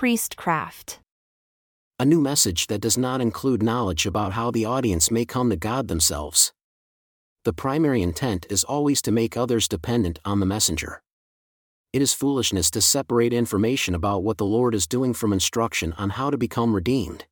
Priestcraft. A new message that does not include knowledge about how the audience may come to God themselves. The primary intent is always to make others dependent on the messenger. It is foolishness to separate information about what the Lord is doing from instruction on how to become redeemed.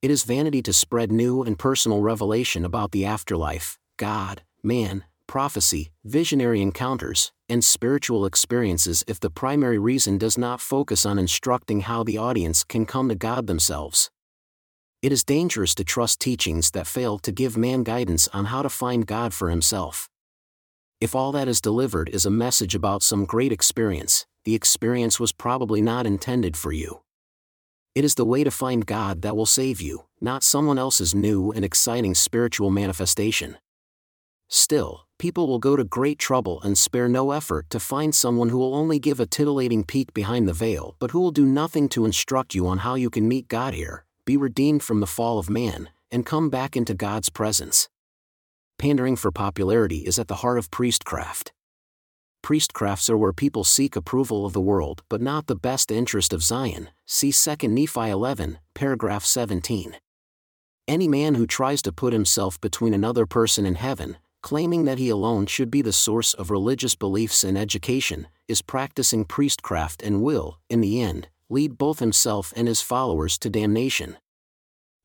It is vanity to spread new and personal revelation about the afterlife, God, man, prophecy, visionary encounters, and spiritual experiences if the primary reason does not focus on instructing how the audience can come to God themselves. It is dangerous to trust teachings that fail to give man guidance on how to find God for himself. If all that is delivered is a message about some great experience, the experience was probably not intended for you. It is the way to find God that will save you, not someone else's new and exciting spiritual manifestation. Still, people will go to great trouble and spare no effort to find someone who will only give a titillating peek behind the veil but who will do nothing to instruct you on how you can meet God here, be redeemed from the fall of man, and come back into God's presence. Pandering for popularity is at the heart of priestcraft. Priestcrafts are where people seek approval of the world but not the best interest of Zion. See 2 Nephi 11, paragraph 17. Any man who tries to put himself between another person and heaven, claiming that he alone should be the source of religious beliefs and education, is practicing priestcraft and will, in the end, lead both himself and his followers to damnation.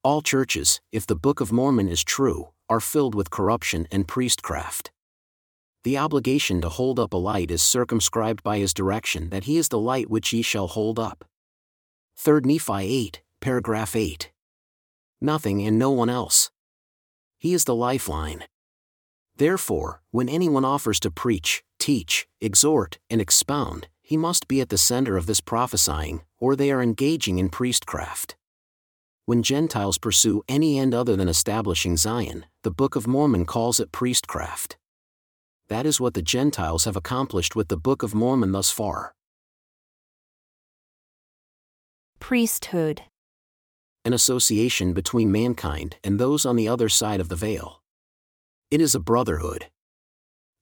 All churches, if the Book of Mormon is true, are filled with corruption and priestcraft. The obligation to hold up a light is circumscribed by his direction that he is the light which ye shall hold up. 3 Nephi 8, paragraph 8. Nothing and no one else. He is the lifeline. Therefore, when anyone offers to preach, teach, exhort, and expound, he must be at the center of this prophesying, or they are engaging in priestcraft. When Gentiles pursue any end other than establishing Zion, the Book of Mormon calls it priestcraft. That is what the Gentiles have accomplished with the Book of Mormon thus far. Priesthood. An association between mankind and those on the other side of the veil. It is a brotherhood.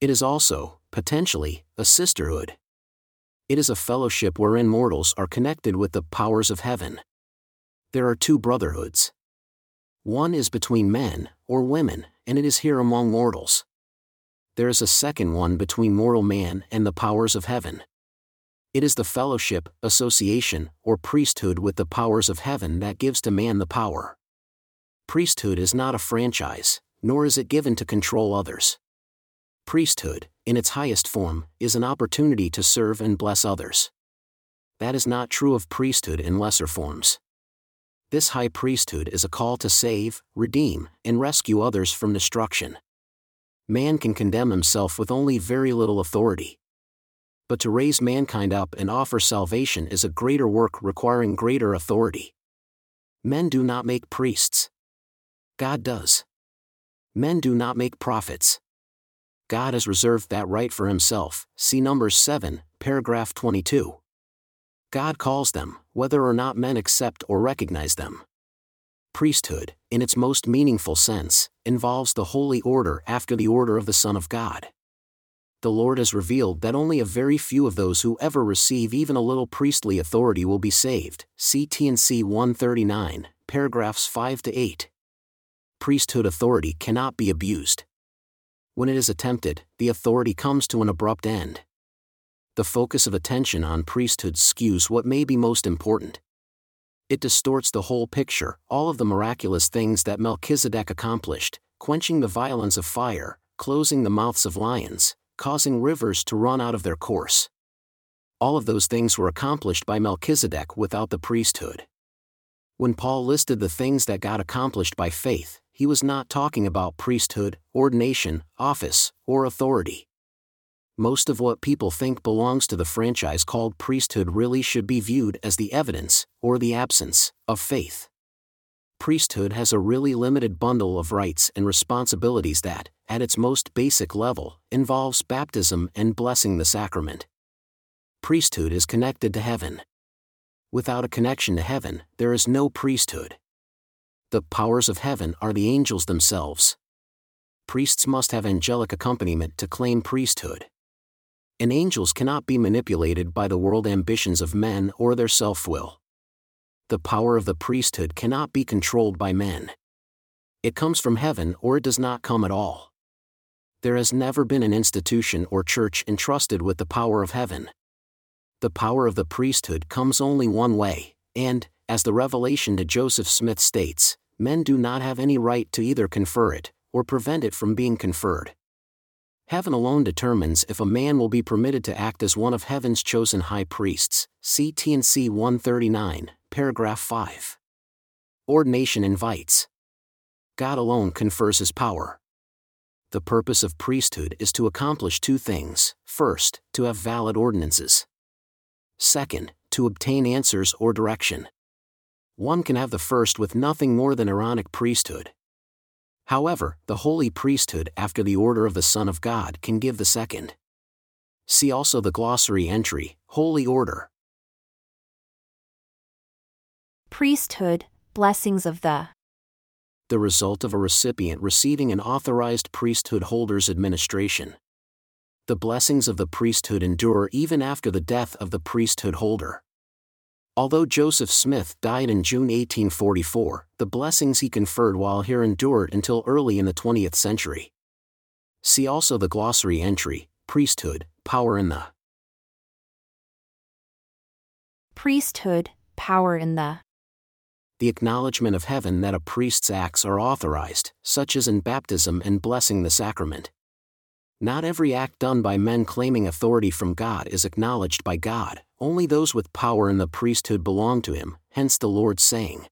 It is also, potentially, a sisterhood. It is a fellowship wherein mortals are connected with the powers of heaven. There are two brotherhoods. One is between men, or women, and it is here among mortals. There is a second one between mortal man and the powers of heaven. It is the fellowship, association, or priesthood with the powers of heaven that gives to man the power. Priesthood is not a franchise, nor is it given to control others. Priesthood, in its highest form, is an opportunity to serve and bless others. That is not true of priesthood in lesser forms. This high priesthood is a call to save, redeem, and rescue others from destruction. Man can condemn himself with only very little authority. But to raise mankind up and offer salvation is a greater work requiring greater authority. Men do not make priests. God does. Men do not make prophets. God has reserved that right for himself. See Numbers 7, paragraph 22. God calls them, whether or not men accept or recognize them. Priesthood, in its most meaningful sense, involves the holy order after the order of the Son of God. The Lord has revealed that only a very few of those who ever receive even a little priestly authority will be saved. See T&C 139, paragraphs 5 to 8 priesthood authority cannot be abused. When it is attempted, the authority comes to an abrupt end. The focus of attention on priesthood skews what may be most important. It distorts the whole picture, all of the miraculous things that Melchizedek accomplished, quenching the violence of fire, closing the mouths of lions, causing rivers to run out of their course. All of those things were accomplished by Melchizedek without the priesthood. When Paul listed the things that God accomplished by faith, he was not talking about priesthood, ordination, office, or authority. Most of what people think belongs to the franchise called priesthood really should be viewed as the evidence, or the absence, of faith. Priesthood has a really limited bundle of rights and responsibilities that, at its most basic level, involves baptism and blessing the sacrament. Priesthood is connected to heaven. Without a connection to heaven, there is no priesthood the powers of heaven are the angels themselves. Priests must have angelic accompaniment to claim priesthood. And angels cannot be manipulated by the world ambitions of men or their self will. the power of the priesthood cannot be controlled by men. It comes from heaven or it does not come at all. There has never been an institution or church entrusted with the power of heaven. The power of the priesthood comes only one way, and, as the revelation to Joseph Smith states, men do not have any right to either confer it, or prevent it from being conferred. Heaven alone determines if a man will be permitted to act as one of heaven's chosen high priests. See T&C 139, paragraph 5. Ordination invites. God alone confers his power. The purpose of priesthood is to accomplish two things first, to have valid ordinances. Second, to obtain answers or direction. One can have the first with nothing more than Aaronic priesthood. However, the holy priesthood after the order of the Son of God can give the second. See also the glossary entry, Holy Order. Priesthood, blessings of the. The result of a recipient receiving an authorized priesthood holder's administration. The blessings of the priesthood endure even after the death of the priesthood holder. Although Joseph Smith died in June 1844, the blessings he conferred while here endured until early in the 20th century. See also the glossary entry, Priesthood, Power in the. Priesthood, power in the. The acknowledgement of heaven that a priest's acts are authorized, such as in baptism and blessing the sacrament. Not every act done by men claiming authority from God is acknowledged by God, only those with power in the priesthood belong to him, hence the Lord's saying.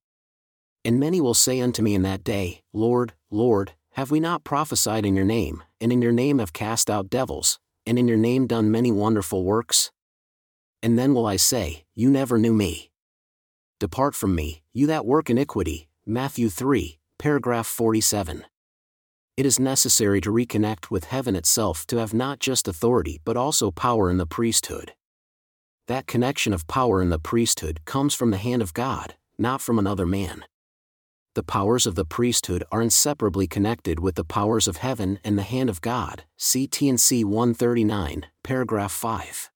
And many will say unto me in that day, Lord, Lord, have we not prophesied in your name, and in your name have cast out devils, and in your name done many wonderful works? And then will I say, You never knew me. Depart from me, you that work iniquity. Matthew 3, paragraph 47. It is necessary to reconnect with heaven itself to have not just authority but also power in the priesthood. That connection of power in the priesthood comes from the hand of God, not from another man. The powers of the priesthood are inseparably connected with the powers of heaven and the hand of God. T&C 139, paragraph 5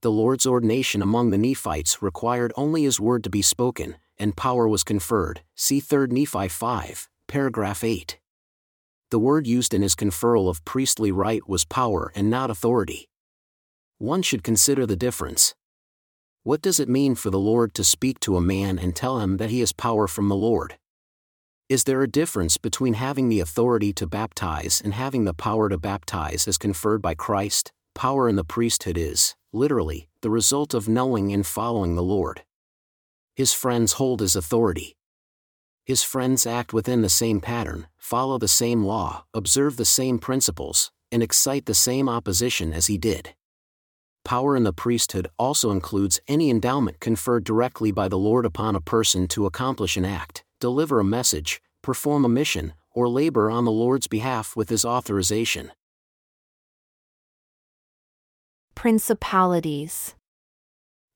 the Lord's ordination among the Nephites required only his word to be spoken, and power was conferred. See 3 Nephi 5, paragraph 8. The word used in his conferral of priestly right was power and not authority. One should consider the difference. What does it mean for the Lord to speak to a man and tell him that he has power from the Lord? Is there a difference between having the authority to baptize and having the power to baptize as conferred by Christ? Power in the priesthood is, literally, the result of knowing and following the Lord. His friends hold his authority. His friends act within the same pattern, follow the same law, observe the same principles, and excite the same opposition as he did. Power in the priesthood also includes any endowment conferred directly by the Lord upon a person to accomplish an act, deliver a message, perform a mission, or labor on the Lord's behalf with his authorization principalities.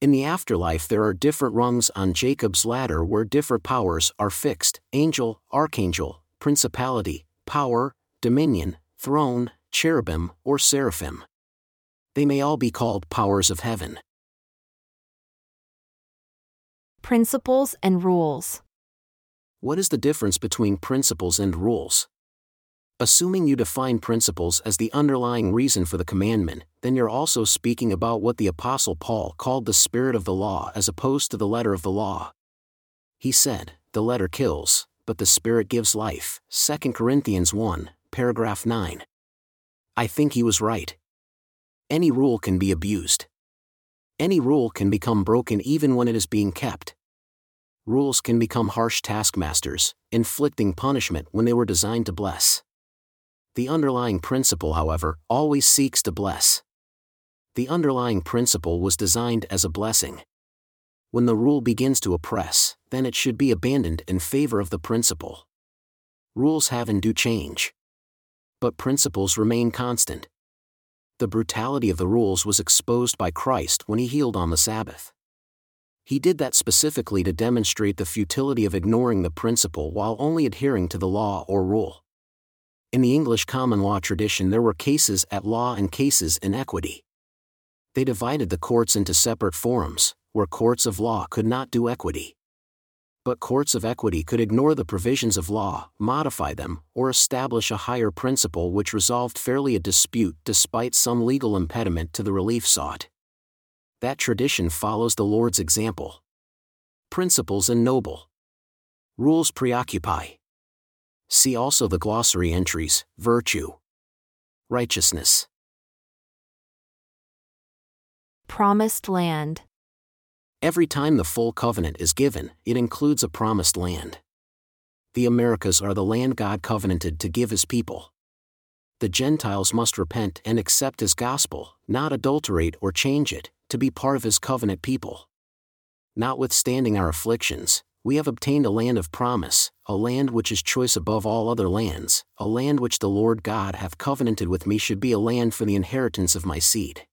In the afterlife, there are different rungs on Jacob's ladder where different powers are fixed angel, archangel, principality, power, dominion, throne, cherubim, or seraphim. They may all be called powers of heaven. Principles and rules. What is the difference between principles and rules? Assuming you define principles as the underlying reason for the commandment, then you're also speaking about what the Apostle Paul called the spirit of the law as opposed to the letter of the law. He said, The letter kills, but the spirit gives life. 2 Corinthians 1, paragraph 9. I think he was right. Any rule can be abused. Any rule can become broken even when it is being kept. Rules can become harsh taskmasters, inflicting punishment when they were designed to bless. The underlying principle, however, always seeks to bless. The underlying principle was designed as a blessing. When the rule begins to oppress, then it should be abandoned in favor of the principle. Rules have and do change. But principles remain constant. The brutality of the rules was exposed by Christ when he healed on the Sabbath. He did that specifically to demonstrate the futility of ignoring the principle while only adhering to the law or rule. In the English common law tradition, there were cases at law and cases in equity. They divided the courts into separate forums, where courts of law could not do equity. But courts of equity could ignore the provisions of law, modify them, or establish a higher principle which resolved fairly a dispute despite some legal impediment to the relief sought. That tradition follows the Lord's example. Principles ennoble. Rules preoccupy. See also the glossary entries virtue, righteousness, Promised land. Every time the full covenant is given, it includes a promised land. The Americas are the land God covenanted to give his people. The Gentiles must repent and accept his gospel, not adulterate or change it, to be part of his covenant people. Notwithstanding our afflictions, we have obtained a land of promise, a land which is choice above all other lands, a land which the Lord God hath covenanted with me should be a land for the inheritance of my seed.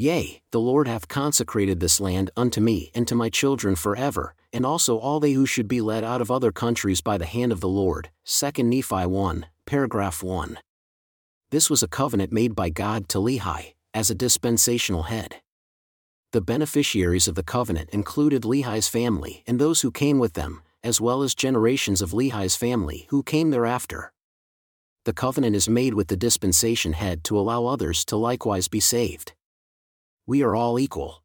Yea, the Lord hath consecrated this land unto me and to my children forever, and also all they who should be led out of other countries by the hand of the Lord. 2 Nephi 1, paragraph 1. This was a covenant made by God to Lehi, as a dispensational head. The beneficiaries of the covenant included Lehi's family and those who came with them, as well as generations of Lehi's family who came thereafter. The covenant is made with the dispensation head to allow others to likewise be saved we are all equal.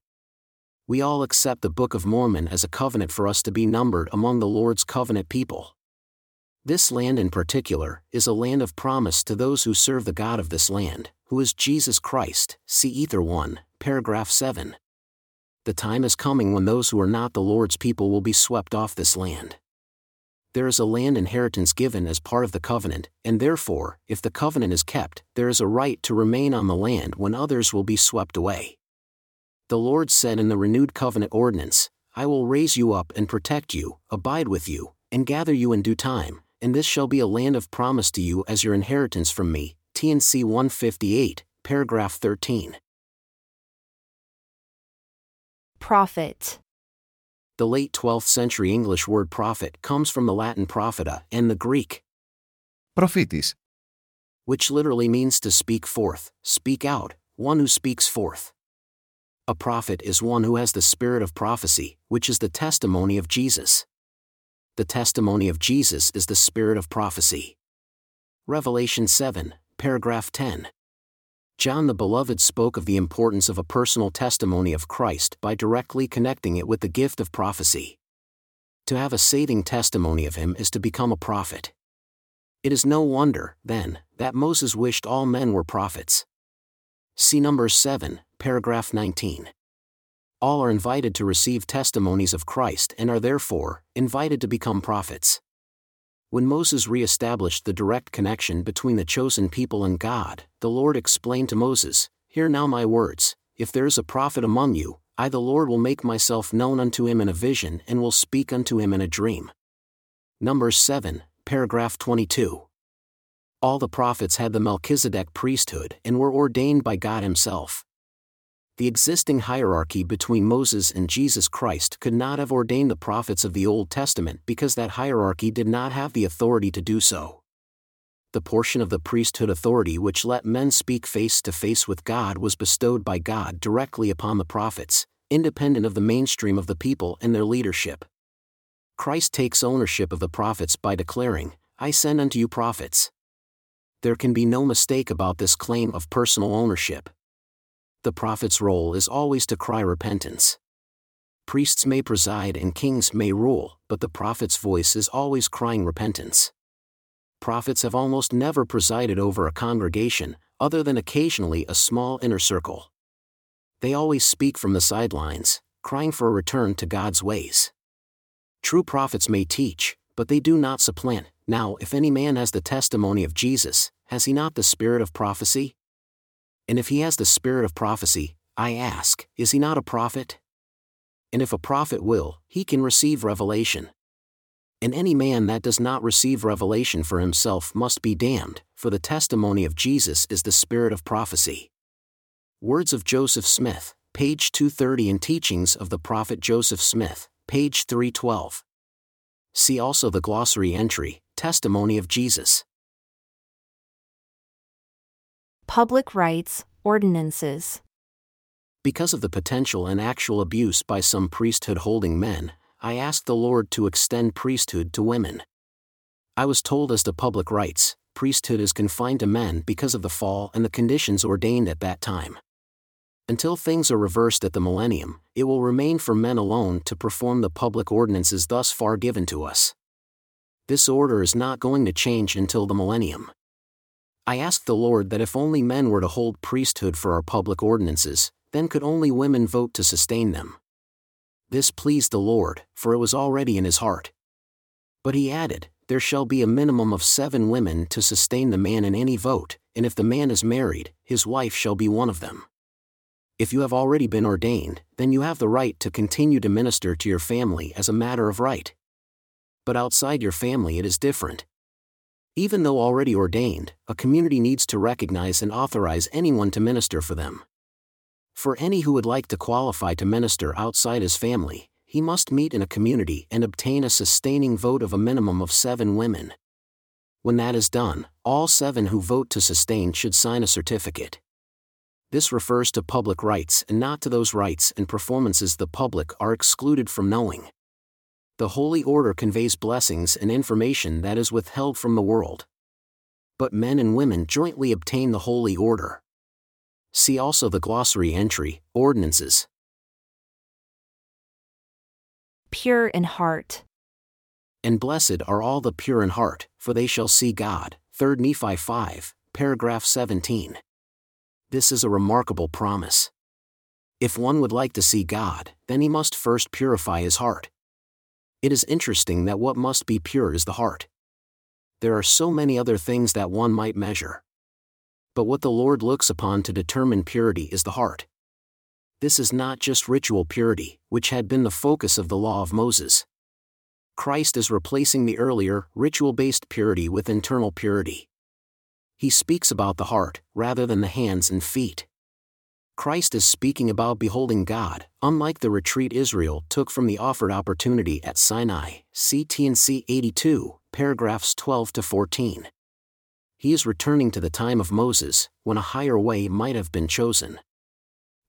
We all accept the Book of Mormon as a covenant for us to be numbered among the Lord's covenant people. This land in particular is a land of promise to those who serve the God of this land, who is Jesus Christ. See Ether 1, paragraph 7. The time is coming when those who are not the Lord's people will be swept off this land. There is a land inheritance given as part of the covenant, and therefore, if the covenant is kept, there is a right to remain on the land when others will be swept away. The Lord said in the renewed covenant ordinance, I will raise you up and protect you, abide with you, and gather you in due time, and this shall be a land of promise to you as your inheritance from me. T&C 158, paragraph 13. Prophet. The late 12th century English word prophet comes from the Latin "propheta" and the Greek prophetis, which literally means to speak forth, speak out, one who speaks forth. A prophet is one who has the spirit of prophecy, which is the testimony of Jesus. The testimony of Jesus is the spirit of prophecy. Revelation 7, paragraph 10. John the Beloved spoke of the importance of a personal testimony of Christ by directly connecting it with the gift of prophecy. To have a saving testimony of him is to become a prophet. It is no wonder, then, that Moses wished all men were prophets. See number 7, paragraph 19. All are invited to receive testimonies of Christ and are therefore invited to become prophets. When Moses re established the direct connection between the chosen people and God, the Lord explained to Moses, Hear now my words, if there is a prophet among you, I the Lord will make myself known unto him in a vision and will speak unto him in a dream. Numbers 7, paragraph 22. All the prophets had the Melchizedek priesthood and were ordained by God Himself. The existing hierarchy between Moses and Jesus Christ could not have ordained the prophets of the Old Testament because that hierarchy did not have the authority to do so. The portion of the priesthood authority which let men speak face to face with God was bestowed by God directly upon the prophets, independent of the mainstream of the people and their leadership. Christ takes ownership of the prophets by declaring, I send unto you prophets. There can be no mistake about this claim of personal ownership. The prophet's role is always to cry repentance. Priests may preside and kings may rule, but the prophet's voice is always crying repentance. Prophets have almost never presided over a congregation, other than occasionally a small inner circle. They always speak from the sidelines, crying for a return to God's ways. True prophets may teach, but they do not supplant. Now, if any man has the testimony of Jesus, has he not the spirit of prophecy? And if he has the spirit of prophecy, I ask, is he not a prophet? And if a prophet will, he can receive revelation. And any man that does not receive revelation for himself must be damned, for the testimony of Jesus is the spirit of prophecy. Words of Joseph Smith, page 230 in Teachings of the Prophet Joseph Smith, page 312. See also the glossary entry, Testimony of Jesus. Public rites, ordinances. Because of the potential and actual abuse by some priesthood holding men, I asked the Lord to extend priesthood to women. I was told as to public rites, priesthood is confined to men because of the fall and the conditions ordained at that time. Until things are reversed at the millennium, it will remain for men alone to perform the public ordinances thus far given to us. This order is not going to change until the millennium. I asked the Lord that if only men were to hold priesthood for our public ordinances, then could only women vote to sustain them. This pleased the Lord, for it was already in his heart. But he added, There shall be a minimum of seven women to sustain the man in any vote, and if the man is married, his wife shall be one of them. If you have already been ordained, then you have the right to continue to minister to your family as a matter of right. But outside your family it is different. Even though already ordained, a community needs to recognize and authorize anyone to minister for them. For any who would like to qualify to minister outside his family, he must meet in a community and obtain a sustaining vote of a minimum of seven women. When that is done, all seven who vote to sustain should sign a certificate. This refers to public rites and not to those rites and performances the public are excluded from knowing the Holy Order conveys blessings and information that is withheld from the world. But men and women jointly obtain the Holy Order. See also the glossary entry, Ordinances. Pure in heart. And blessed are all the pure in heart, for they shall see God. 3 Nephi 5, paragraph 17. This is a remarkable promise. If one would like to see God, then he must first purify his heart. It is interesting that what must be pure is the heart. There are so many other things that one might measure. But what the Lord looks upon to determine purity is the heart. This is not just ritual purity, which had been the focus of the law of Moses. Christ is replacing the earlier, ritual based purity with internal purity. He speaks about the heart, rather than the hands and feet. Christ is speaking about beholding God, unlike the retreat Israel took from the offered opportunity at Sinai, CT&C 82, paragraphs 12 to 14. He is returning to the time of Moses, when a higher way might have been chosen.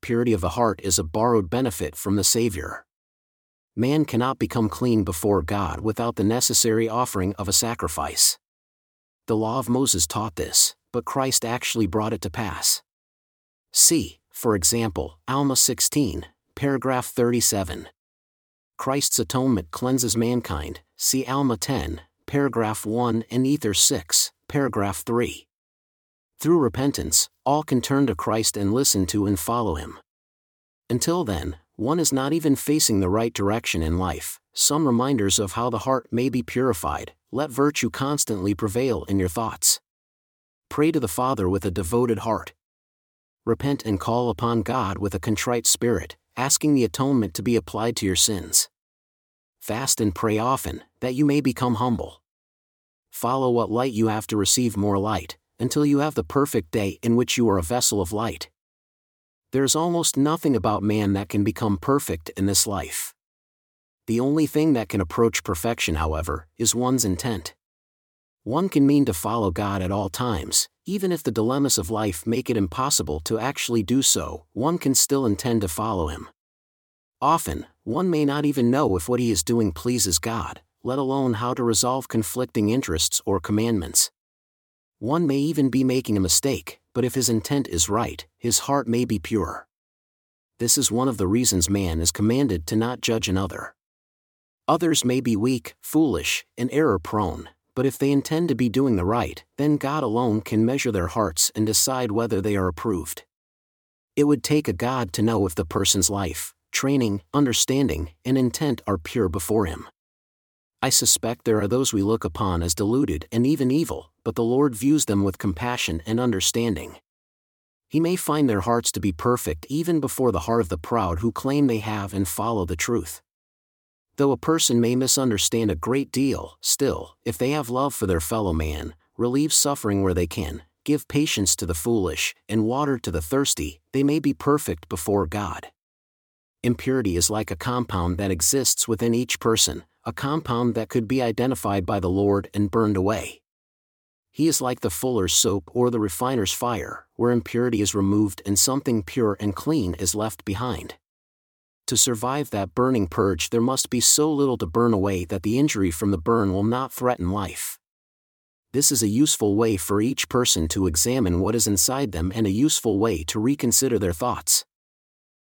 Purity of the heart is a borrowed benefit from the Savior. Man cannot become clean before God without the necessary offering of a sacrifice. The law of Moses taught this, but Christ actually brought it to pass. See, for example, Alma 16, paragraph 37. Christ's atonement cleanses mankind, see Alma 10, paragraph 1 and Ether 6, paragraph 3. Through repentance, all can turn to Christ and listen to and follow him. Until then, one is not even facing the right direction in life. Some reminders of how the heart may be purified, let virtue constantly prevail in your thoughts. Pray to the Father with a devoted heart, repent and call upon God with a contrite spirit, asking the atonement to be applied to your sins. Fast and pray often, that you may become humble. Follow what light you have to receive more light, until you have the perfect day in which you are a vessel of light. There's almost nothing about man that can become perfect in this life. The only thing that can approach perfection, however, is one's intent. One can mean to follow God at all times, even if the dilemmas of life make it impossible to actually do so, one can still intend to follow Him. Often, one may not even know if what he is doing pleases God, let alone how to resolve conflicting interests or commandments. One may even be making a mistake, but if his intent is right, his heart may be pure. This is one of the reasons man is commanded to not judge another. Others may be weak, foolish, and error prone, but if they intend to be doing the right, then God alone can measure their hearts and decide whether they are approved. It would take a God to know if the person's life, training, understanding, and intent are pure before Him. I suspect there are those we look upon as deluded and even evil, but the Lord views them with compassion and understanding. He may find their hearts to be perfect even before the heart of the proud who claim they have and follow the truth. Though a person may misunderstand a great deal, still, if they have love for their fellow man, relieve suffering where they can, give patience to the foolish, and water to the thirsty, they may be perfect before God. Impurity is like a compound that exists within each person, a compound that could be identified by the Lord and burned away. He is like the fuller's soap or the refiner's fire, where impurity is removed and something pure and clean is left behind. To survive that burning purge, there must be so little to burn away that the injury from the burn will not threaten life. This is a useful way for each person to examine what is inside them and a useful way to reconsider their thoughts.